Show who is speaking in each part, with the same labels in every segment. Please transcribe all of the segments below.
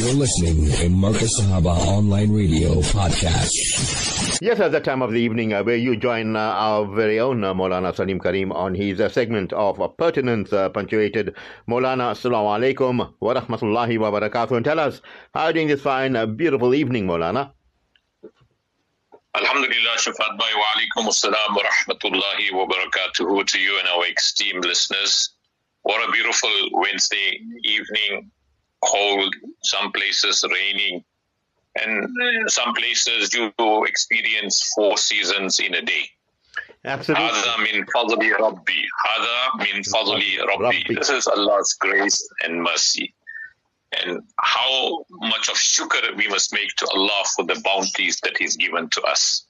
Speaker 1: You're listening to Marcus Sahaba Online Radio Podcast.
Speaker 2: Yes, at that time of the evening uh, where you join uh, our very own uh, Maulana Salim Karim on his uh, segment of uh, pertinence uh, punctuated. Maulana, Assalamu alaikum wa rahmatullahi wa barakatuh. And tell us, how are you doing this fine, uh, beautiful evening, Maulana?
Speaker 3: Alhamdulillah, Shafat Bhai, wa alaikum assalam wa rahmatullahi wa barakatuhu to you and our esteemed listeners. What a beautiful Wednesday evening, cold, some places raining, and some places you experience four seasons in a day.
Speaker 2: Absolutely.
Speaker 3: Hada min Fazal
Speaker 2: Rabbi.
Speaker 3: This is Allah's grace and mercy and how much of shukr we must make to Allah for the bounties that He's given to us.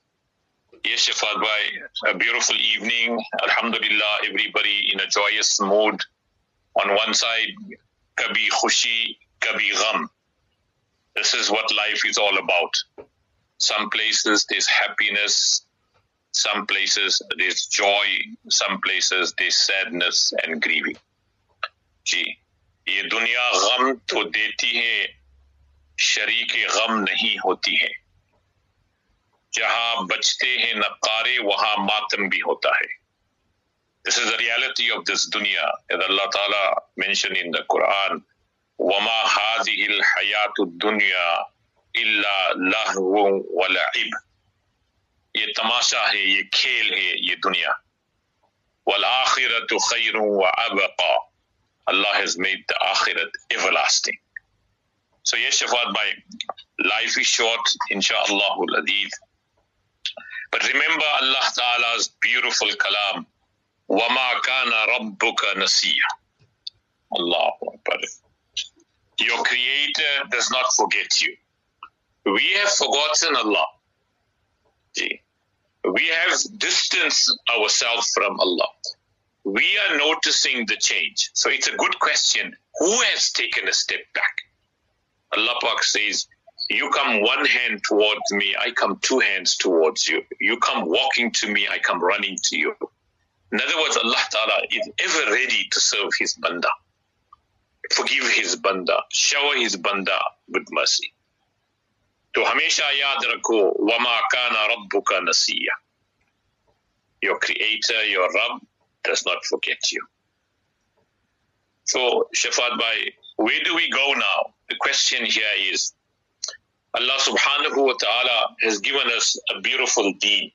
Speaker 3: Yes, Shafat Bhai, a beautiful evening. Alhamdulillah, everybody in a joyous mood. On one side, kabi khushi, kabi gham. This is what life is all about. Some places there's happiness, some places there's joy, some places there's sadness and grieving. जी ये दुनिया गम तो देती है शरीक गम नहीं होती है जहाँ बचते हैं नकारे वहाँ मातम भी होता है This is the reality of this dunya that Allah Ta'ala mentioned in the Quran. وَمَا هَذِهِ الْحَيَاةُ الدُّنْيَا إِلَّا لَهْوٌ وَلَعِبٌ ये तमाशा है ये खेल है ये दुनिया وَالْآخِرَةُ خَيْرٌ وَأَبْقَى Allah has made the akhirat everlasting. So yes, Shafat Bhai, life is short, inshallah al-adid. But remember Allah Ta'ala's beautiful kalam, وَمَا كَانَ رَبُّكَ نَسِيًّا Allahu Akbar. Your Creator does not forget you. We have forgotten Allah. Ji. We have distanced ourselves from Allah. We are noticing the change. So it's a good question. Who has taken a step back? Allah Pak says, You come one hand towards me, I come two hands towards you. You come walking to me, I come running to you. In other words, Allah Ta'ala is ever ready to serve His Banda, forgive His Banda, shower His Banda with mercy. तो हमेशा याद रखो वमा काना रब्बुका नसिया your creator your Rabb does not forget you so Shafat Bhai where do we go now the question here is Allah subhanahu wa ta'ala has given us a beautiful deed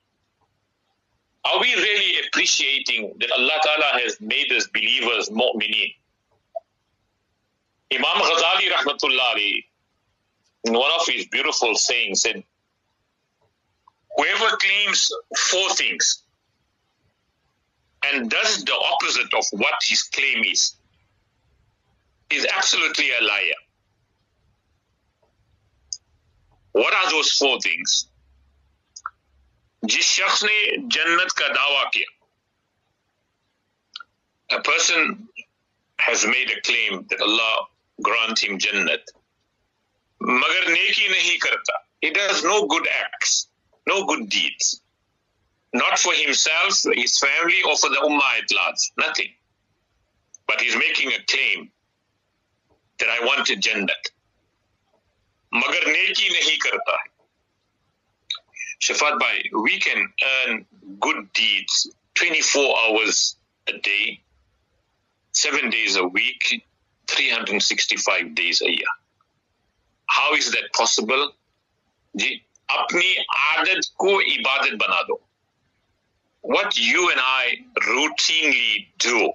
Speaker 3: are we really appreciating that Allah ta'ala has made us believers mu'mineen Imam Ghazali rahmatullahi, in one of his beautiful sayings said, Whoever claims four things and does the opposite of what his claim is, is absolutely a liar. What are those four things? जिस शख्स ने जन्नत का दावा किया a person has made a claim that Allah grant him jannat मगर नेकी नहीं करता he does no good acts no good deeds not for himself his family or for the ummah at large nothing but he's making a claim that I want a jannat मगर नेकी नहीं करता है Shafat Bhai, we can earn good deeds 24 hours a day, 7 days a week, 365 days a year. How is that possible? जी अपनी आदत को इबादत बना दो what you and I routinely do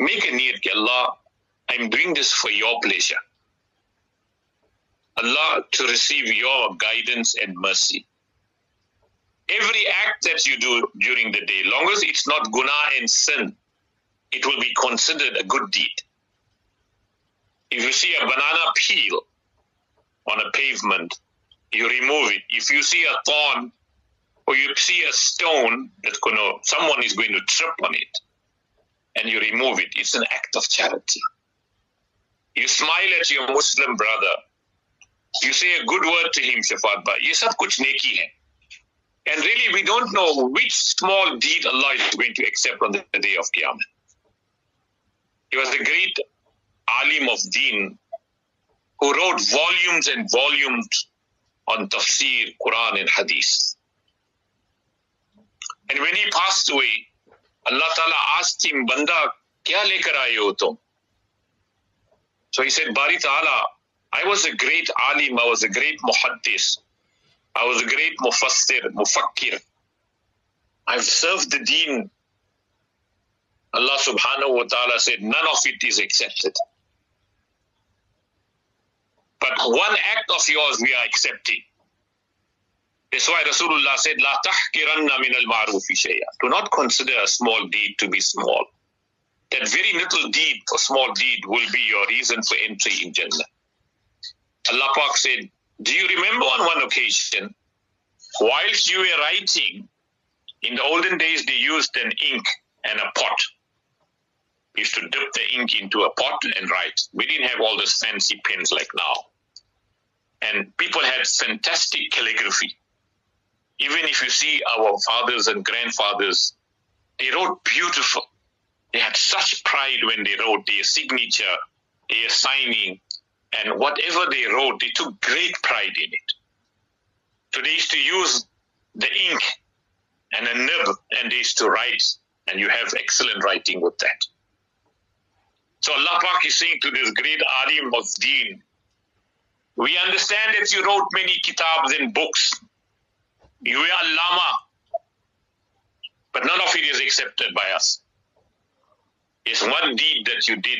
Speaker 3: make a need कि Allah I'm doing this for your pleasure Allah to receive your guidance and mercy every act that you do during the day long as it's not guna and sin it will be considered a good deed if you see a banana peel on a pavement, you remove it. If you see a thorn or you see a stone to, someone is going to trip on it, and you remove it, it's an act of charity. You smile at your Muslim brother. You say a good word to him, Shafat Bhai. Ye sab kuch neki hai. And really, we don't know which small deed Allah is going to accept on the day of Qiyamah. He was a great alim of deen who wrote volumes and volumes on tafsir, Quran, and hadith. And when he passed away, Allah Ta'ala asked him, Banda, kya lekar aaye ho tum? So he said, Bari Ta'ala, I was a great alim, I was a great muhaddis, I was a great mufassir, mufakkir. I've served the deen. Allah subhanahu wa ta'ala said, none of it is accepted. But one act of yours we are accepting. That's why Rasulullah said, La tahkiranna min al. Do not consider a small deed to be small. That very little deed, a small deed, will be your reason for entry in Jannah. Allah said, Do you remember on one occasion, whilst you were writing, in the olden days they used an ink and a pot. We used to dip the ink into a pot and write. We didn't have all those fancy pens like now. And people had fantastic calligraphy. Even if you see our fathers and grandfathers, they wrote beautiful. They had such pride when they wrote their signature, their signing, and whatever they wrote, they took great pride in it. So they used to use the ink and a nib and they used to write, and you have excellent writing with that. So Allah Pak is saying to this great alim of deen, we understand that you wrote many kitabs and books. You are Allama, but none of it is accepted by us. It's one deed that you did.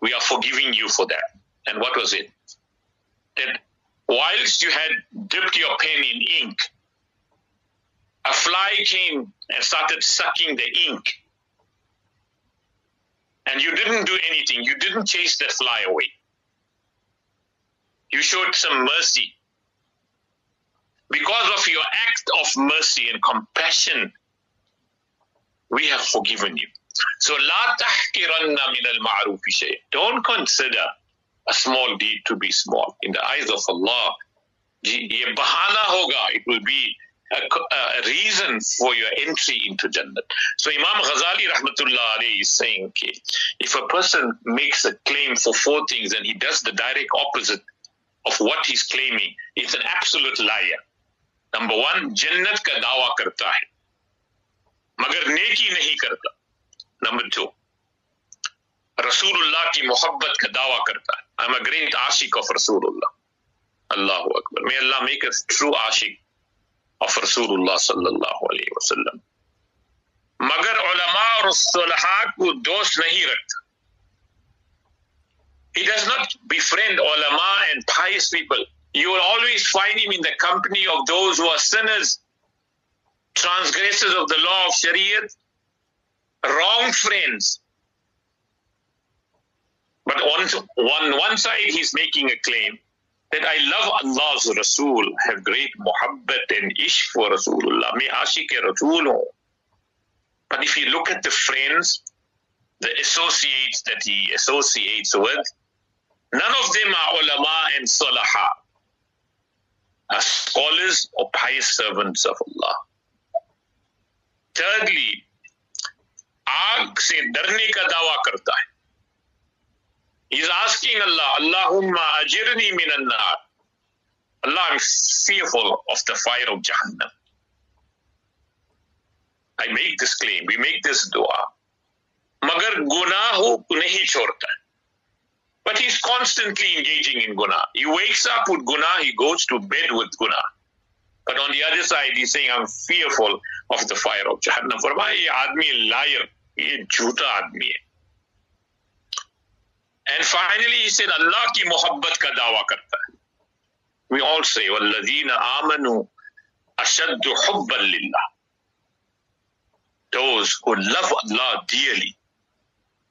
Speaker 3: We are forgiving you for that. And what was it? That whilst you had dipped your pen in ink, a fly came and started sucking the ink. And you didn't do anything. You didn't chase that fly away. You showed some mercy. Because of your act of mercy and compassion, we have forgiven you. So, لا تحقرن من المعروف شيء. Don't consider a small deed to be small. In the eyes of Allah, bahana hoga, it will be a, a, reason for your entry into Jannah. So Imam Ghazali rahmatullah is saying, okay, if a person makes a claim for four things and he does the direct opposite of what he's claiming, it's an absolute liar. Number one, Jannat ka dawa karta hai, magar neki nahi karta. Number two, Rasulullah ki muhabbat ka dawa karta hai, I am a great Ashique of रसूलुल्लाह अल्लाह अकबर मे अल्लाह make us true Ashique of Rasulullah sallallahu alaihi wasallam. मगर उलमा और सुलहा को दोस्त नहीं रखता He does not befriend ulama and pious people. You will always find him in the company of those who are sinners, transgressors of the law of Shariah, wrong friends. But on, on one side, he's making a claim that I love Allah's Rasul, have great muhabbat and ishq for Rasulullah. May ashik Rasul But if you look at the friends, the associates that he associates with, none of them are ulama and salaha, are scholars or pious servants of Allah. Thirdly, आग से डरने का दावा करता है He's asking Allah, Allahumma ajirni minan nar. Allah, I'm fearful of the fire of Jahannam. I make this claim, we make this dua. Magar gunahu nahi chorta. But he's constantly engaging in guna. He wakes up with guna, he goes to bed with guna. But on the other side, he's saying, I'm fearful of the fire of Jahannam. For my admi liar, ye jhuta admi hai. And finally, he said, Allah ki muhabbat ka dawa karta hai. We all say, وَالَّذِينَ آمَنُوا أَشَدُّ حُبًّا لِلَّهِ Those who love Allah dearly.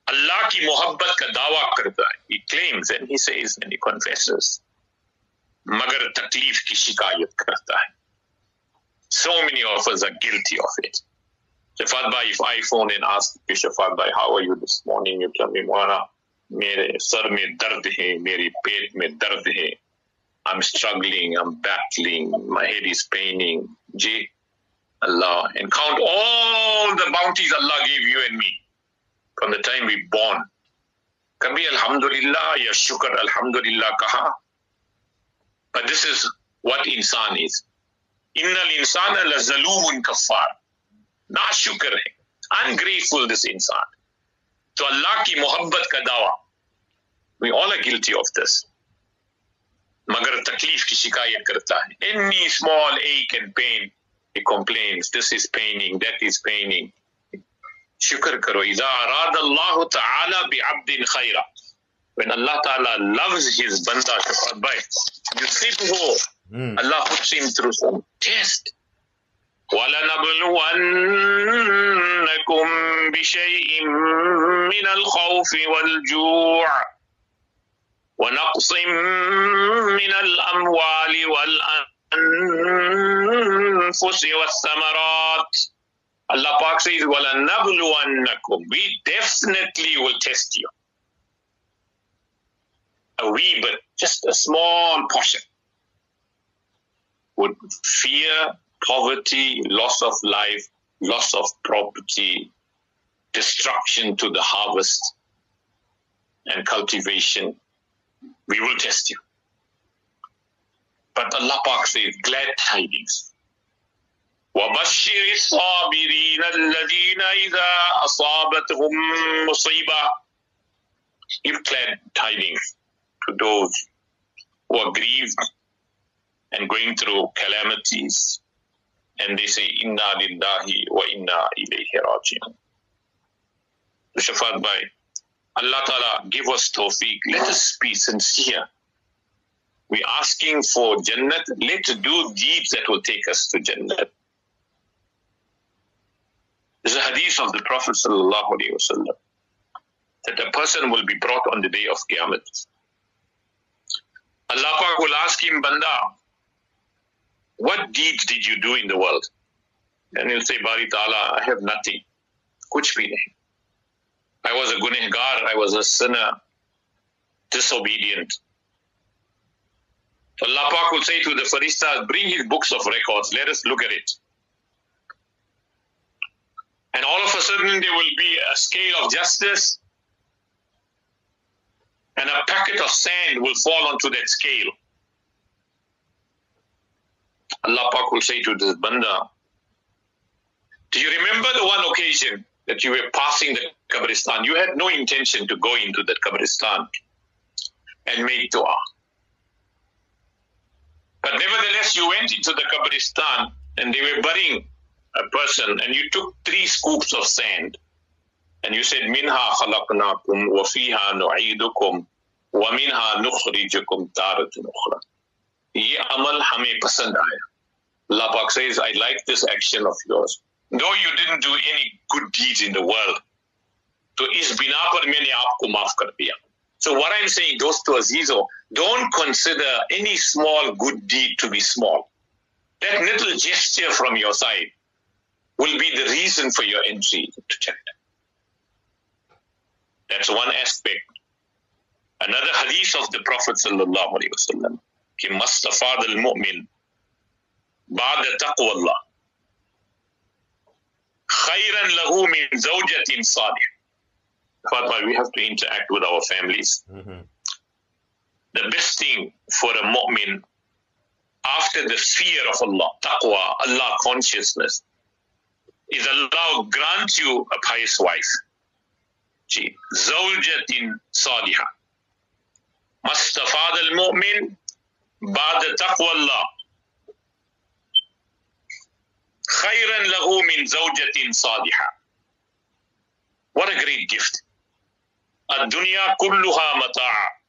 Speaker 3: Allah ki muhabbat ka dawa karta hai. He claims and he says and he confesses. Magar taklif ki shikayat karta hai. So many of us are guilty of it. Shafat Bhai, if I phone and ask Shafat Bhai, how are you this morning? You tell me, Moana, मेरे सर में दर्द है मेरे पेट में दर्द है I'm struggling, I'm battling, my head is paining. Ji, Allah, and count all the bounties Allah gave you and me from the time we born. कभी अल्हम्दुलिल्लाह या शुक्र अल्हम्दुलिल्लाह कहा but this is what insan is innal insana lazalumun kafar ना शुक्र है ungrateful this insan तो अल्लाह की मोहब्बत का दावा we all are guilty of this मगर तकलीफ की शिकायत करता है any small ache and pain he complains this is paining that is paining शुक्र करो इजा अराद अल्लाह ताला बिअब्दिन Khaira when Allah Ta'ala loves his banda Shafat Bhai, yusibuhu,
Speaker 2: Mm.
Speaker 3: Allah puts him through some test. وَلَنَبْلُوَنَّكُمْ بِشَيْءٍ مِّنَ الْخَوْفِ وَالْجُوعِ ونقص من الأموال والأنفس والثمرات Allah Pak says, وَلَنَبْلُوَنَّكُمْ We definitely will test you. A wee bit, just a small portion. Would fear, poverty, loss of life, loss of property, destruction to the harvest and cultivation. We will test you. But Allah Pak says, glad tidings. وبشر الصابرين الذين إذا أصابتهم مصيبة Give glad tidings to those who are grieved and going through calamities and they say inna lillahi wa inna ilayhi raji'un. Shafat Bhai Allah Ta'ala give us tawfiq. Let us be sincere. We're asking for Jannat. Let's do deeds that will take us to Jannat. There's a hadith of the Prophet sallallahu alaihi wasallam that a person will be brought on the day of Qiyamah. Allah Pak will ask him, Banda, what deeds did you do in the world? And he'll say, Bari Ta'ala, I have nothing. Kuch bhi nahi. I was a gunehgar, I was a sinner, disobedient. Allah Pak will say to the Farishtas, bring his books of records, let us look at it. And all of a sudden there will be a scale of justice and a packet of sand will fall onto that scale. Allah Pak will say to this banda, Do you remember the one occasion that you were passing the Qabristan? You had no intention to go into that Qabristan and make dua. But nevertheless, you went into the Qabristan and they were burying a person and you took three scoops of sand and you said, Minha khalaqnakum wa fiha nu'idukum wa minha nukhrijukum taratan ukhra. ये अमल हमें पसंद आया Lapak says, I like this action of yours. Though you didn't do any good deeds in the world, तो is So what I'm saying, goes to Azizo, don't consider any small good deed to be small. That little gesture from your side will be the reason for your entry into Jannah. That's one aspect. Another hadith of the Prophet sallallahu alaihi wasallam, he must al mu'min بعد تقوى الله خيرا له من زوجة صالحة. Fatma, we have to interact with our families.
Speaker 2: Mhm.
Speaker 3: The best thing for a mu'min after the fear of Allah, taqwa, Allah consciousness, is Allah grant you a pious wife. Gee, زوجة صالحة. ما استفاد المؤمن بعد تقوى الله خيرا له من زوجة صالحة. What a great gift. الدنيا كلها متاع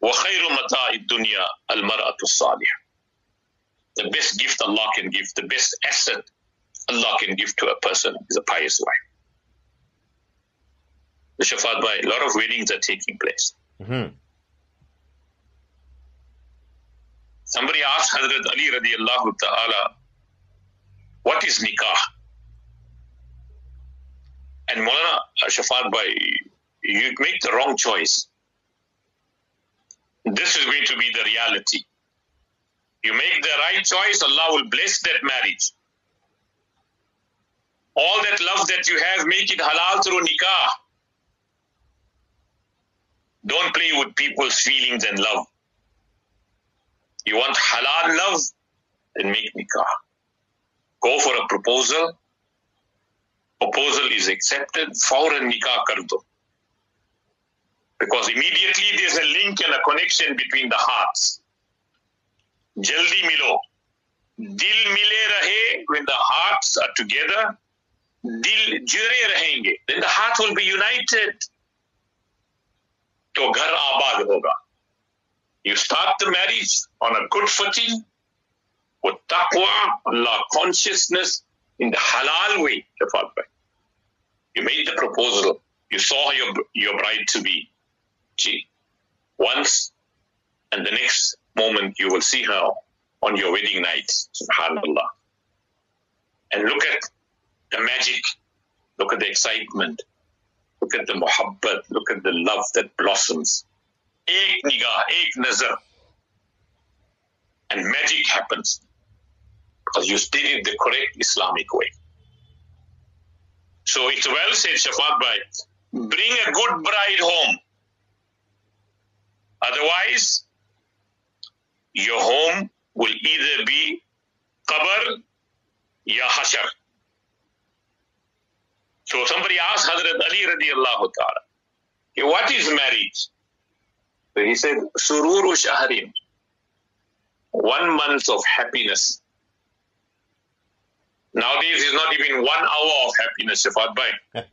Speaker 3: وخير متاع الدنيا المرأة الصالحة. The best gift Allah can give, the best asset Allah can give to a person is a pious wife. The Shafat Bhai, a lot of weddings are taking place.
Speaker 2: Mhm.
Speaker 3: Somebody asked Hazrat Ali radiallahu ta'ala, what is nikah? And Maulana Shafat Bhai, you make the wrong choice. This is going to be the reality. You make the right choice, Allah will bless that marriage. All that love that you have, make it halal through nikah. Don't play with people's feelings and love. You want halal love? Then make nikah go for a proposal, proposal is accepted, fawran nikah kardo. Because immediately there's a link and a connection between the hearts. Jaldi milo. Dil mile rahe, when the hearts are together, dil jure rahenge, then the heart will be united. To ghar abad hoga. You start the marriage on a good footing, with taqwa, Allah consciousness in the halal way, the Shafat You made the proposal. You saw your, your bride to be. Gee, once and the next moment you will see her on your wedding night. Subhanallah. And look at the magic. Look at the excitement. Look at the muhabbat. Look at the love that blossoms. Ek nigah, ek nazar. And magic happens because you did it the correct Islamic way. So it's well said, Shafat Bhai, hmm. bring a good bride home. Otherwise, your home will either be qabr ya hashar. So somebody asked Hazrat Ali radiallahu ta'ala, what is marriage? So he said, sururu shahrin, one month of happiness. Nowadays, it's not even one hour of happiness, Shafat Bhai.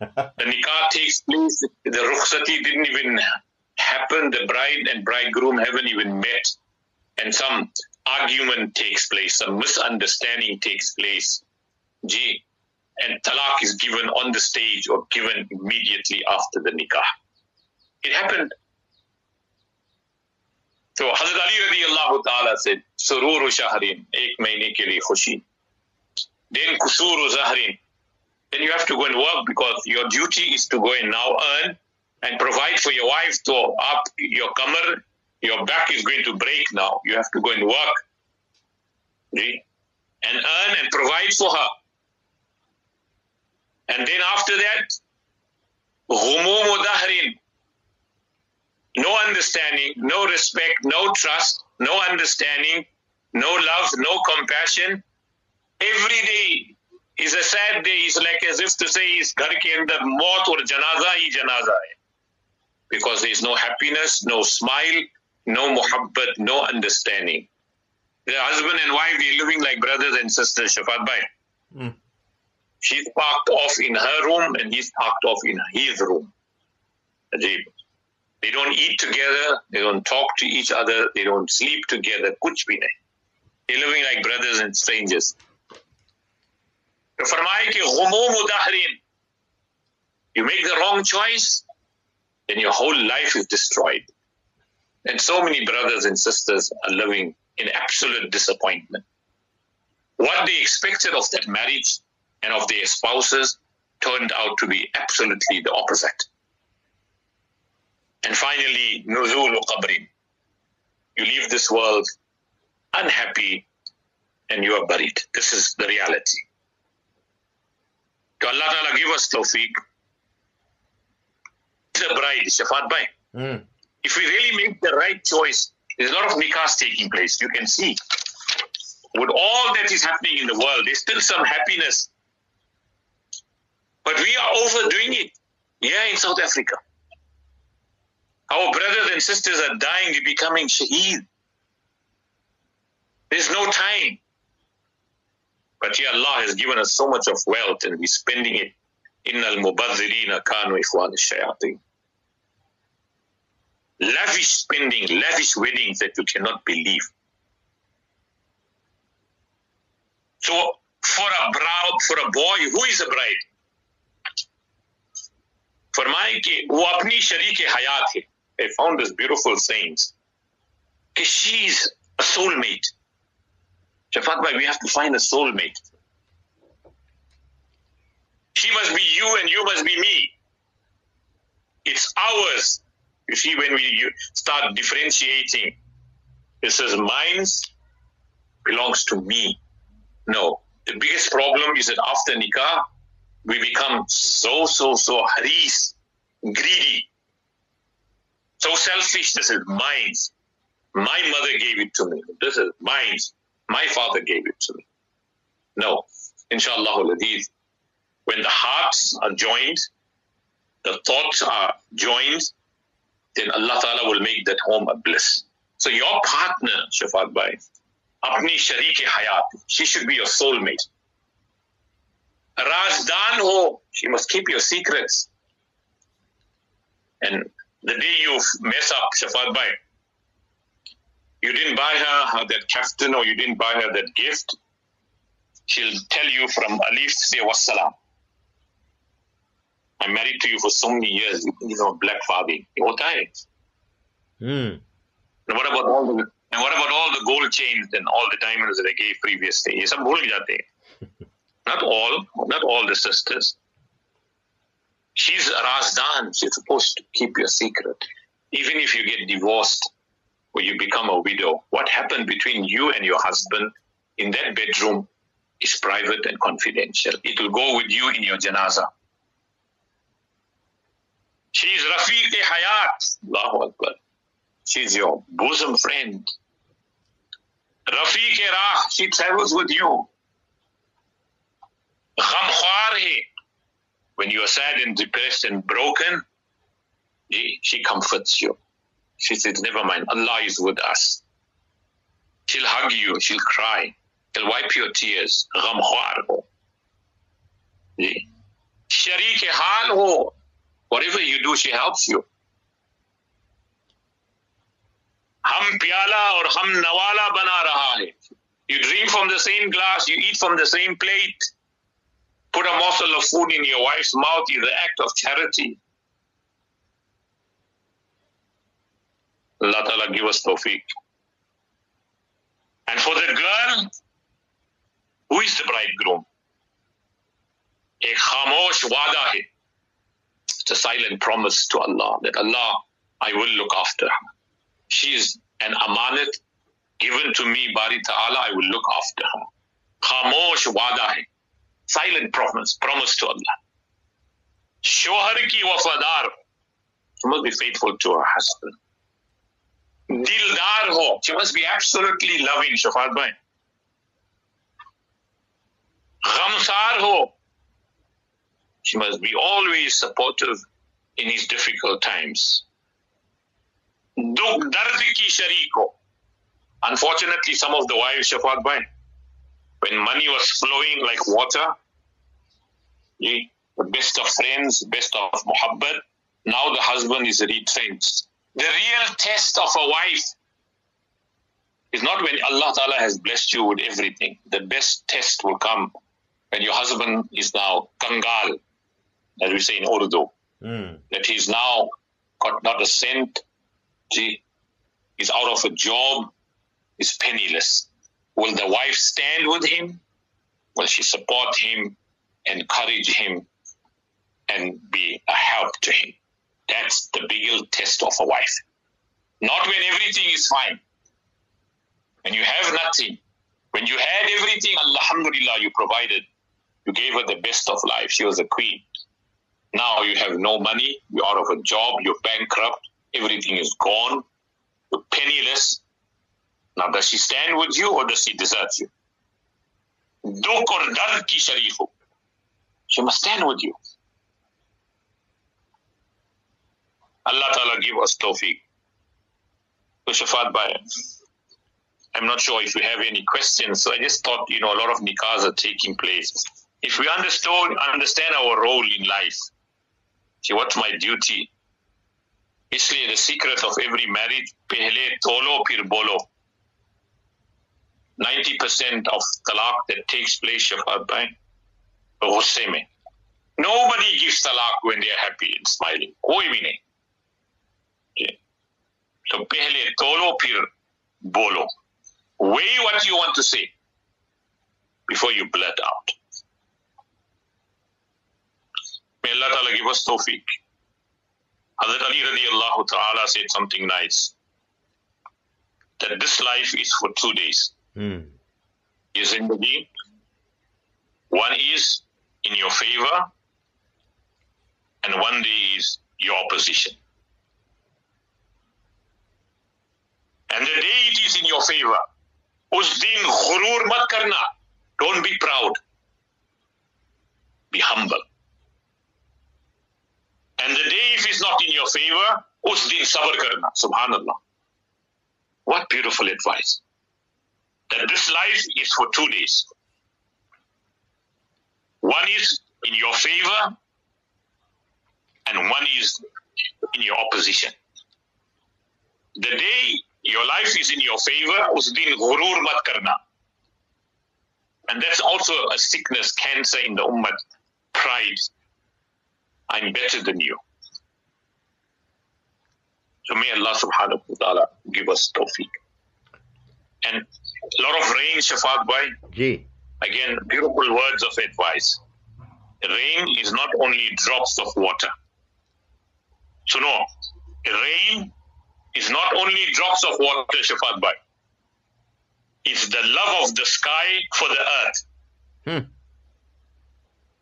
Speaker 3: the nikah takes place, the rukhsati didn't even happen, the bride and bridegroom haven't even met, and some argument takes place, some misunderstanding takes place. Gee, and talaq is given on the stage or given immediately after the nikah. It happened. So Hazrat Ali रजी अल्लाह ताला से सुरूर शाहरीन एक महीने के लिए खुशी then kusuru zahrin. Then you have to go and work because your duty is to go and now earn and provide for your wife. To up your kamar, your back is going to break now. You have to go and work. See? And earn and provide for her. And then after that, humumu dahrin no understanding, no respect, no trust, no understanding, no love, no compassion. Every day is a sad day. It's like as if to say is ghar ke andar maut janaza hi janaza hai. Because there is no happiness, no smile, no muhabbat, no understanding. The husband and wife, they're living like brothers and sisters, Shafat Bhai. Mm. She's parked off in her room and he's parked off in his room. Ajib. They don't eat together. They don't talk to each other. They don't sleep together. Kuch bhi nahi. They're living like brothers and strangers. तो फरमाए कि गुमूम उदाहरीन you make the wrong choice, then your whole life is destroyed. And so many brothers and sisters are living in absolute disappointment. What they expected of that marriage and of their spouses turned out to be absolutely the opposite. And finally, nuzul qabrin. You leave this world unhappy and you are buried. This is the reality. To Allah Ta'ala give us tawfiq. The bride, Shafat Bhai. Mm. If we really make the right choice, there's a lot of nikahs taking place. You can see. With all that is happening in the world, there's still some happiness. But we are overdoing it Yeah, in South Africa Our brothers and sisters are dying, they're becoming shaheed. There's no time. But yeah, Allah has given us so much of wealth and we're spending it. إِنَّ الْمُبَذِّرِينَ كَانُوا إِخْوَانِ الشَّيَاطِينَ Lavish spending, lavish weddings that you cannot believe. So for a bride, for a boy, who is a bride? फरमाए कि वो अपनी शरीक हयात है I found this beautiful sayings. She's a soulmate. Shafat Bhai, we have to find a soulmate. She must be you and you must be me. It's ours. You see, when we start differentiating, it says mine belongs to me. No. The biggest problem is that after nikah, we become so, so, so haris, greedy selfish. This is mine. My mother gave it to me. This is mine. My father gave it to me. No. Inshallah, when the hearts are joined, the thoughts are joined, then Allah Ta'ala will make that home a bliss. So your partner, Shafat Bhai, apni sharik hayat, she should be your soulmate. Rajdan ho, she must keep your secrets. And the day you mess up Shafat Bai, you didn't buy her that kaftan or you didn't buy her that gift, she'll tell you from Alif, say wassalam. I'm married to you for so many years, you know, black father. What hai?
Speaker 2: Mm.
Speaker 3: And what about all the and what about all the gold chains and all the diamonds that I gave previously? Not all, not all the sisters. She's a Razdan. She's supposed to keep your secret. Even if you get divorced or you become a widow, what happened between you and your husband in that bedroom is private and confidential. It will go with you in your janaza. She's Rafiq Hayat. Allahu Akbar. She's your bosom friend. Rafiq Rah, she travels with you. Ghamkhwar hai. When you are sad and depressed and broken, she comforts you. She says, never mind, Allah is with us. She'll hug you, she'll cry, she'll wipe your tears. Ghamkhwar ho. Sharik hal ho. Whatever you do, she helps you. हम प्याला और हम नवाला बना रहा है You drink from the same glass, you eat from the same plate. Put a morsel of food in your wife's mouth is the act of charity. Allah Ta'ala give us tawfiq. And for the girl, who is the bridegroom? A khamosh wada hai. It's a silent promise to Allah that Allah, I will look after her. She is an amanat given to me, Bari Ta'ala, I will look after her. Khamosh wada hai. Silent promise, promise to Allah. Shohar ki wafadar. She must be faithful to her husband. Dildar ho. She must be absolutely loving, Shafat Bhai. Ghamsar ho. She must be always supportive in his difficult times. Duk dard ki shariko. Unfortunately, some of the wives, Shafat Bhai, when money was flowing like water, the best of friends, best of muhabbat, now the husband is retrenched. The real test of a wife is not when Allah Ta'ala has blessed you with everything. The best test will come when your husband is now kangal, as we say in Urdu,
Speaker 2: Hmm.
Speaker 3: that he's now got not a cent, see, he's out of a job, he's penniless. Will the wife stand with him? Will she support him, encourage him, and be a help to him? That's the bigger test of a wife. Not when everything is fine. When you have nothing. When you had everything, Alhamdulillah, you provided. You gave her the best of life. She was a queen. Now you have no money, you're out of a job, you're bankrupt, everything is gone, you're penniless. Now, does she stand with you or does she desert you? Dar ki sharifu. She must stand with you. Allah Ta'ala give us tawfiq to shafat. I'm not sure if we have any questions. So I just thought, you know, a lot of nikahs are taking place. If we understood, understand our role in life, see what's my duty? Isliye the secret of every marriage, pehle tolo pir bolo. 90% of talaq that takes place, shafat bayah, गुस्से में. Nobody gives talaq when they are happy and smiling. कोई भी नहीं. Okay. So पहले tolo फिर bolo. Weigh what you want to say before you blurt out. May Allah Ta'ala give us tawfiq. Hazrat Ali radiallahu ta'ala said something nice. That this life is for two days.
Speaker 2: Hmm.
Speaker 3: Ye zindagi, one is in your favor and one day is your opposition. And the day it is in your favor, us din ghurur mat karna. Don't be proud. Be humble. And the day if it's not in your favor, us din sabr karna. Subhanallah. What beautiful advice. That this life is for two days. One is in your favor, and one is in your opposition. The day your life is in your favor, us din ghurur mat karna. And that's also a sickness, cancer in the ummah, pride. I'm better than you. So may Allah subhanahu wa ta'ala give us tawfiq. And a lot of rain, Shafat Bhai.
Speaker 2: Ji.
Speaker 3: Again, beautiful words of advice. Rain is not only drops of water. So no, rain is not only drops of water, Shafat Bhai. It's the love of the sky for the earth.
Speaker 2: Hmm.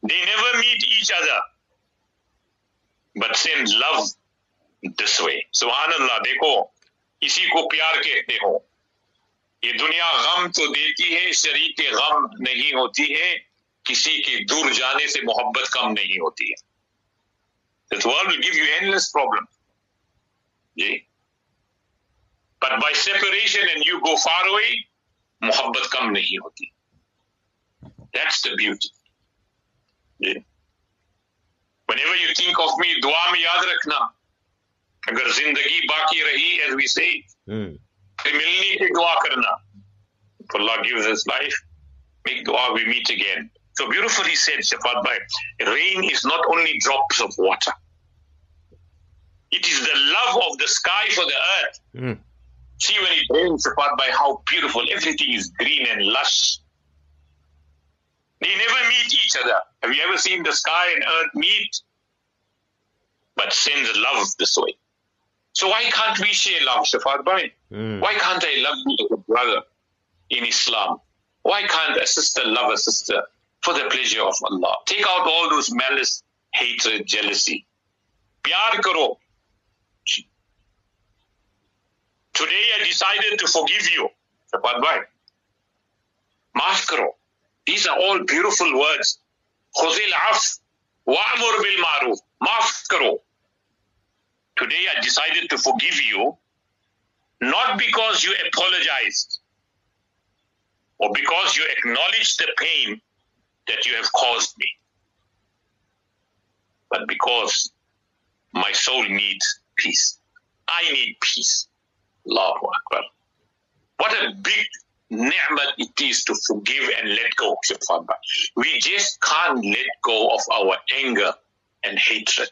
Speaker 3: They never meet each other, but send love this way. Subhanallah, देखो इसी को प्यार कहते हो یہ دنیا غم تو دیتی ہے، شریک غم نہیں ہوتی ہے، کسی کے دور جانے سے محبت کم نہیں ہوتی ہے۔ جی۔ پر by separation and you go far away محبت کم نہیں ہوتی۔ دیٹس دا بیوٹی جی۔ Whenever you think of دعا میں یاد رکھنا۔ اگر زندگی باقی رہی ایز وی سے जिंदगी बाकी रही as we say,
Speaker 2: Hmm.
Speaker 3: फिर मिलने की दुआ करना. If Allah gives us life, make dua, we meet again. So beautifully said, Shafat Bhai, rain is not only drops of water. It is the love of the sky for the earth.
Speaker 2: Hmm.
Speaker 3: See when it rains, Shafat Bhai, how beautiful. Everything is green and lush. They never meet each other. Have you ever seen the sky and earth meet? But sends love this way. So why can't we share love, Shafat Bhai?
Speaker 2: Hmm.
Speaker 3: Why can't I love you as a brother in Islam? Why can't a sister love a sister for the pleasure of Allah? Take out all those malice, hatred, jealousy. Pyar karo. Today I decided to forgive you. Shafat Bhai. Maaf karo. These are all beautiful words. Khuzil af. Wa'mur bil maruf. Maaf karo. Today I decided to forgive you not because you apologized or because you acknowledged the pain that you have caused me, but because my soul needs peace. I need peace. Allahu Akbar. What a big ni'mat it is to forgive and let go. We just can't let go of our anger and hatred.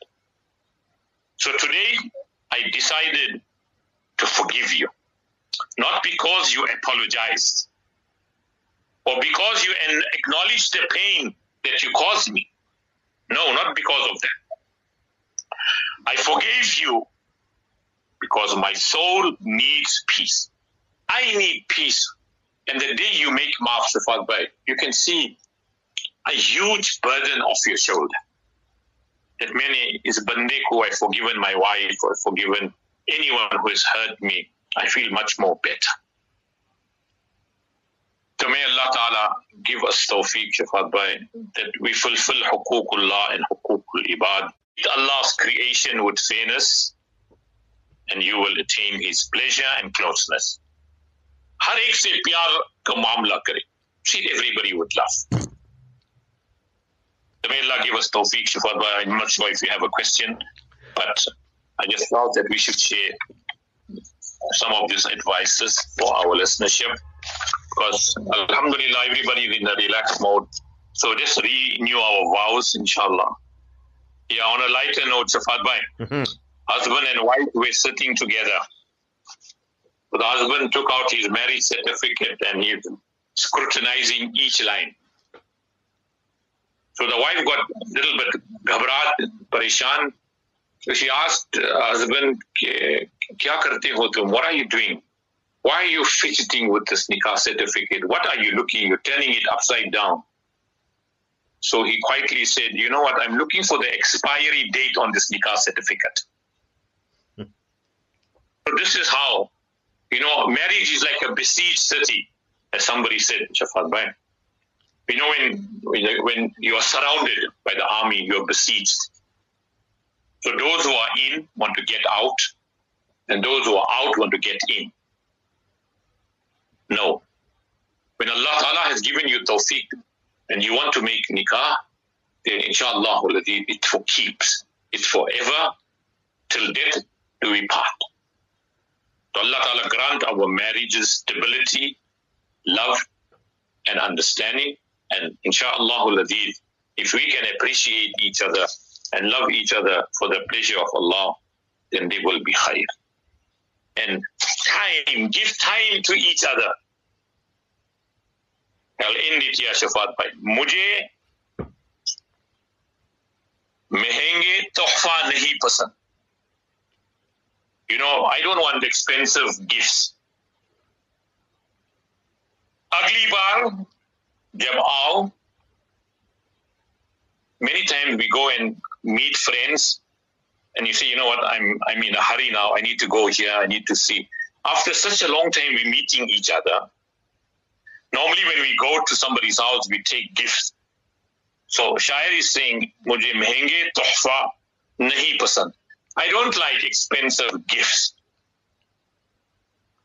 Speaker 3: So today, I decided to forgive you. Not because you apologized or because you acknowledged the pain that you caused me. No, not because of that. I forgave you because my soul needs peace. I need peace. And the day you make maaf Shafat Bhai, you can see a huge burden off your shoulder That many is bande ko I've forgiven my wife or forgiven anyone who has hurt me. I feel much more better. So may Allah Ta'ala give us tawfiq, Shafat Bhai, that we fulfill huququllah and huququl ibad. Allah's creation with fairness and you will attain His pleasure and closeness. हर एक से प्यार का मामला करे treat everybody with love. May Allah give us tawfiq, Shafat. I'm not sure if you have a question, but I just thought that we should share some of these advices for our listenership because Alhamdulillah, everybody is in a relaxed mode. So just renew our vows, inshallah. Yeah, on a lighter note, Shafat Bhai,
Speaker 2: Mhm.
Speaker 3: husband and wife were sitting together. The husband took out his marriage certificate and he's scrutinizing each line. So the wife got a little bit ghabrat, parishan. So she asked husband, "Kya karte ho tum? What are you doing? Why are you fidgeting with this nikah certificate? What are you looking? You're turning it upside down. So he quietly said, You know what? I'm looking for the expiry date on this nikah certificate. so this is how You know, marriage is like a besieged city, as somebody said, Shafat Bhai. You know, when, when you are surrounded by the army, you're besieged. So those who are in want to get out, and those who are out want to get in. No. When Allah has given you tawfiq and you want to make nikah, then inshallah it for keeps. It's forever till death do we part. So Allah Ta'ala grant our marriages stability, love, and understanding. And inshallah if we can appreciate each other and love each other for the pleasure of Allah, then they will be khair. And time, give time to each other. I'll end it here, Shafat Bhai. मुझे महंगे तोहफा नहीं पसंद you know, I don't want expensive gifts. अगली बार Jab'al, many times we go and meet friends and you say, you know what, I'm, I'm in a hurry now. I need to go here. I need to see. After such a long time, we're meeting each other. Normally, when we go to somebody's house, we take gifts. So Shair is saying, Mujhe mehenge tuhfa nahi pasand. I don't like expensive gifts.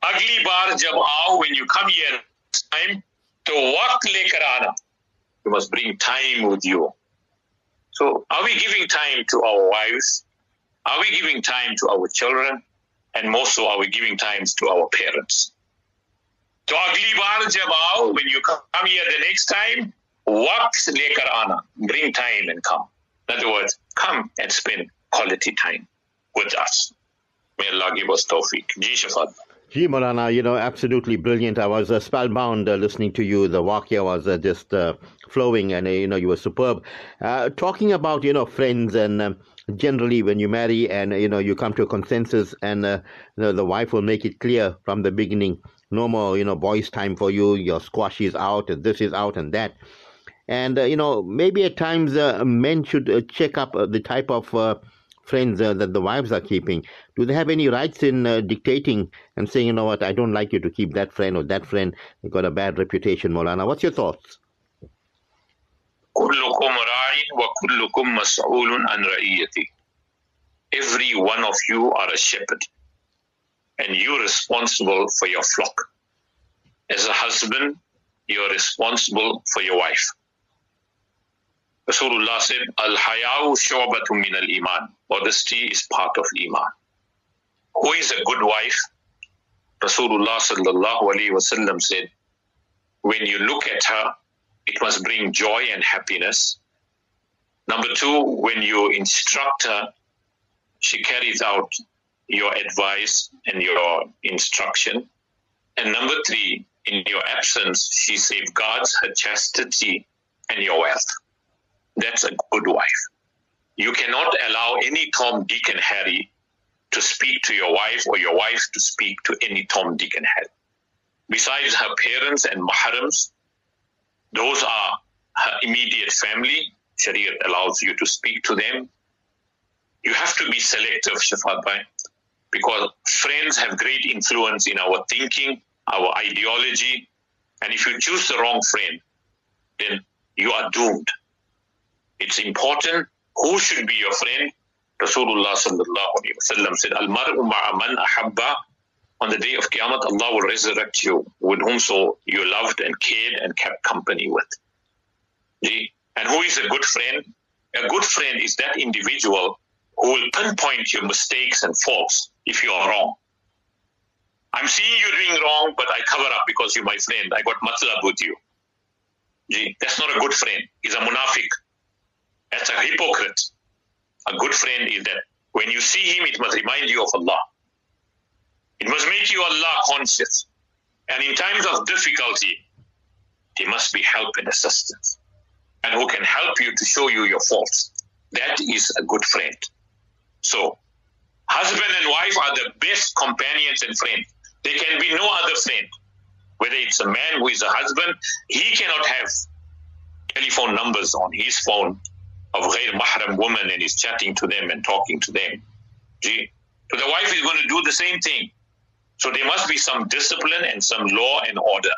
Speaker 3: Agli bar jab aao, when you come here time, to walk lekar. You must bring time with you. So, are we giving time to our wives? Are we giving time to our children? And more are we giving time to our parents? To agli bar jabao, when you come here the next time, walk lekar. Bring time and come. In other words, come and spend quality time with us. May Allah give us tawfiq. Jee Shafat.
Speaker 2: Gee, Maulana, you know, absolutely brilliant. I was uh, spellbound uh, listening to you. The waqia was uh, just uh, flowing and, uh, you know, you were superb. Uh, talking about, you know, friends and um, generally when you marry and, you know, you come to a consensus and the wife will make it clear from the beginning, no more, you know, boys time for you, your squash is out, and this is out and that. And, you know, maybe at times men should check up the type of friends uh, that the wives are keeping, do they have any rights in uh, dictating and saying, you know what, I don't like you to keep that friend or that friend, they got a bad reputation, Maulana? What's your thoughts?
Speaker 3: Every one of you are a shepherd, and you're responsible for your flock. As a husband, you're responsible for your wife. Rasulullah said, Al Hayau Shawbatu min al Iman. Modesty is part of Iman. Who is a good wife? Rasulullah sallallahu alayhi said, when you look at her, it must bring joy and happiness. Number two, when you instruct her, she carries out your advice and your instruction. And number three, in your absence, she safeguards her chastity and your wealth. That's a good wife. You cannot allow any Tom, Dick, and Harry to speak to your wife or your wife to speak to any Tom, Dick, and Harry. Besides her parents and mahrams, those are her immediate family. Sharia allows you to speak to them. You have to be selective, Shafat Bhai, because friends have great influence in our thinking, our ideology. And if you choose the wrong friend, then you are doomed. It's important who should be your friend. Rasulullah sallallahu alayhi wa sallam said, Al-mar'u man ahabba. On the day of Qiyamah, Allah will resurrect you with whom so you loved and cared and kept company with. And who is a good friend? A good friend is that individual who will pinpoint your mistakes and faults if you are wrong. I'm seeing you doing wrong, but I cover up because you're my friend. I got matlab with you. That's not a good friend. He's a munafiq. That's a hypocrite. A good friend is that when you see him, it must remind you of Allah. It must make you Allah conscious. And in times of difficulty, there must be help and assistance. And who can help you to show you your faults. That is a good friend. So, husband and wife are the best companions and friends. There can be no other friend. Whether it's a man who is a husband, he cannot have telephone numbers on his phone of ghair mahram women and is chatting to them and talking to them. Gee. So the wife is going to do the same thing. So there must be some discipline and some law and order.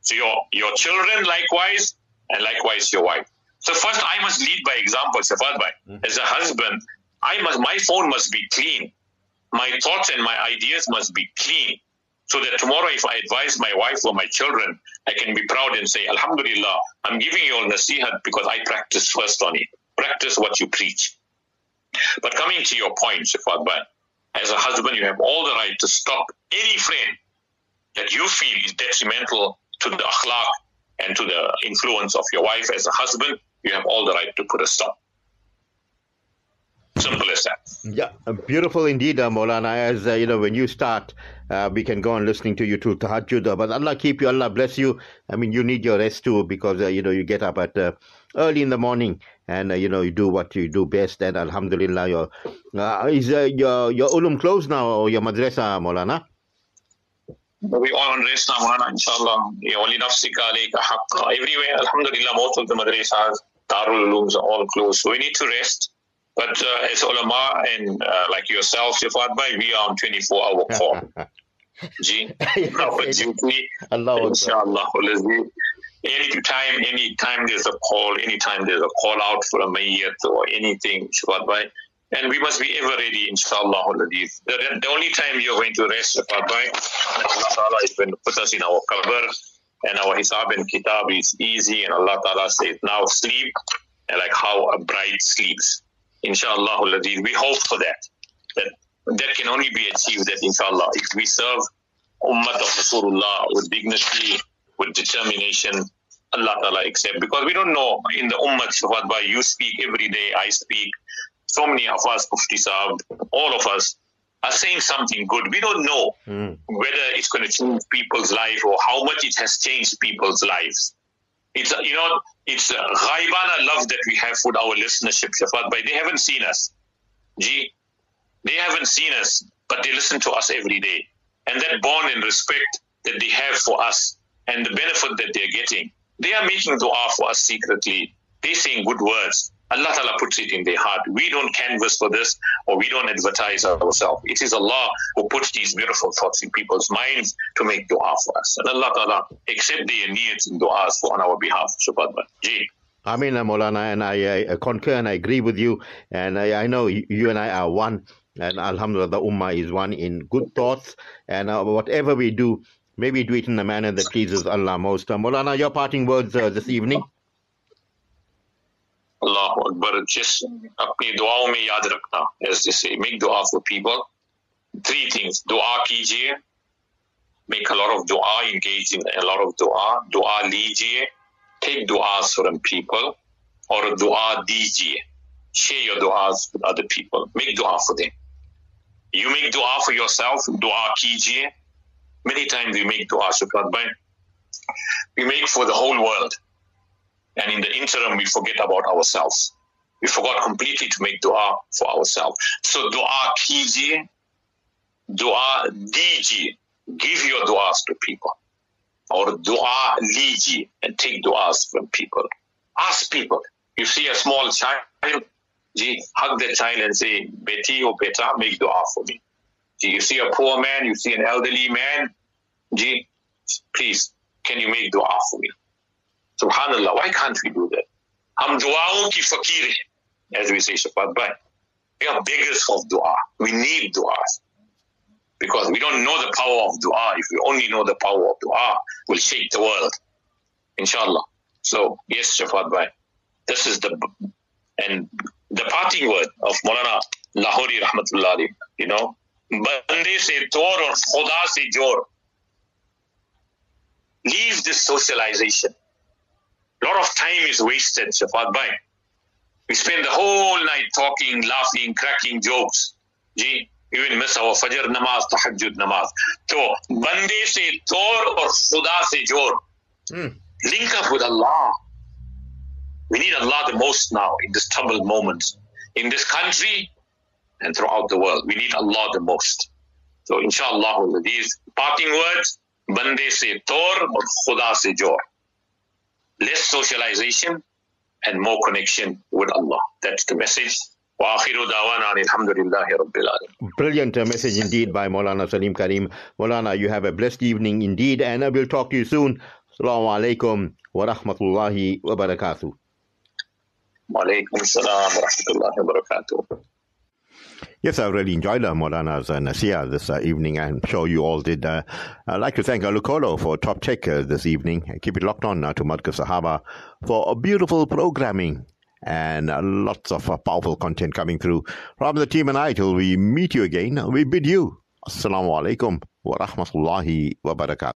Speaker 3: So your, your children likewise, and likewise your wife. So first I must lead by example, Shafat Bhai. Mm-hmm. As a husband, I must my phone must be clean. My thoughts and my ideas must be clean. So that tomorrow if I advise my wife or my children, I can be proud and say, Alhamdulillah, I'm giving you all nasihat because I practice first on it. Practice what you preach. But coming to your point, Shafat Bhai, as a husband, you have all the right to stop any friend that you feel is detrimental to the akhlaq and to the influence of your wife as a husband. You have all the right to put a stop. Simple as that.
Speaker 2: Yeah, uh, beautiful indeed, uh, Maulana. As uh, you know, when you start, uh, we can go on listening to you to Tahajjud. Uh, but Allah keep you, Allah bless you. I mean, you need your rest too because uh, you know you get up at uh, early in the morning and you know you do what you do best. And Alhamdulillah, your is your your ulum closed now or your madrasa, Maulana?
Speaker 3: We all on rest now, Maulana. Inshallah, only nafsika alayka haqqa. Everywhere, Alhamdulillah, most of the madrasas, Darul Ulums are all closed. So we need to rest. But uh, as ulama and uh, like yourself, Shafat Bhai, we are on 24 hour call. Ji, our duty, inshallah, any time, any time there's a call, any time there's a call out for a mayyat or anything, Shafat Bhai, and we must be ever ready, inshallah. The, the only time you're going to rest, Shafat Bhai, Allah Ta'ala is going to put us in our qabr, and our hisab and kitab is easy, and Allah Ta'ala says, now sleep, and like how a bride sleeps inshallah we hope for that that that can only be achieved that inshallah if we serve ummah of rasulullah with dignity with determination allah ta'ala accept. Because we don't know in the ummah shafat Bhai you speak every day i speak. So many of us mufti all of us are saying something good. We don't know mm. whether it's going to change people's life or how much it has changed people's lives it's you know it's uh, a ghaibana love that we have for our listenership, Shafat, but they haven't seen us. Gee, they haven't seen us, but they listen to us every day. And that bond and respect that they have for us and the benefit that they're getting, they are making dua for us secretly. They're saying good words. Allah Ta'ala puts it in their heart. We don't canvas for this or we don't advertise ourselves. It is Allah who puts these beautiful thoughts in people's minds to make dua for us. And Allah Ta'ala accept their needs and du'as for on our behalf. Subhanallah.
Speaker 2: I mean, Maulana, and I, I, concur and I agree with you. And I, I, know you and I are one. And Alhamdulillah, the Ummah is one in good thoughts. And uh, whatever we do, maybe do it in a manner that pleases Allah most. Uh, Maulana, your parting words uh, this evening?
Speaker 3: अल्लाह अकबर जिस अपनी दुआओं में याद रखना as जैसे make दुआ for people three things दुआ कीजिए make a lot of dua, engage in a lot of dua. Dua lijiye, take du'as from people, or dua dijiye. Share your du'as with other people. Make dua for them. You make dua for yourself, dua kijiye. Many times we make dua, Shukrat We make for the whole world. And in the interim, we forget about ourselves. We forgot completely to make dua for ourselves. So dua kijiye, dua dijiye. Give your duas to people. Or dua lijiye and take duas from people. Ask people. You see a small child, ji, hug the child and say, Beti or beta, make dua for me. Ji, you see a poor man, you see an elderly man, ji, please, can you make dua for me? Subhanallah, why can't we do that? Hum ki fakir as we say, Shafat Bhai. We are beggars of dua. We need du'as. Because we don't know the power of dua. If we only know the power of dua, we'll shake the world. Inshallah. So, yes, Shafat Bhai. This is the, and the parting word of Maulana Lahori Rahmatullah you know, bande se tor or khuda se jor. Leave this socialization. A lot of time is wasted, Shafat Bhai. We spend the whole night talking, laughing, cracking jokes. Ji, even miss our Fajr namaz, Tahajjud namaz. So, bande se tor or khuda se jor. Mm. Link up with Allah. We need Allah the most now in this troubled moment. In this country and throughout the world. We need Allah the most. So, inshallah, these parting words, bande se tor or khuda se jor less socialization and more connection with Allah. That's the message.
Speaker 2: Wa aakhirudhawaana alhamdulillahirabbilalaihi. Brilliant message indeed by Maulana Salim Karim. Maulana, you have a blessed evening indeed, and I will talk to you soon. Assalamu alaikum wa rahmatullahi wa barakatuh.
Speaker 3: Wa alaikum salam wa rahmatullahi wa barakatuh.
Speaker 2: Yes, I really enjoyed uh, Maulana's uh, Nasiya this uh, evening. I'm sure you all did. Uh, I'd like to thank Alukolo for top tech uh, this evening. Keep it locked on uh, to Markaz Sahaba for a beautiful programming and uh, lots of uh, powerful content coming through. From the team and I, till we meet you again, we bid you Assalamu alaikum wa rahmatullahi wa barakatuh.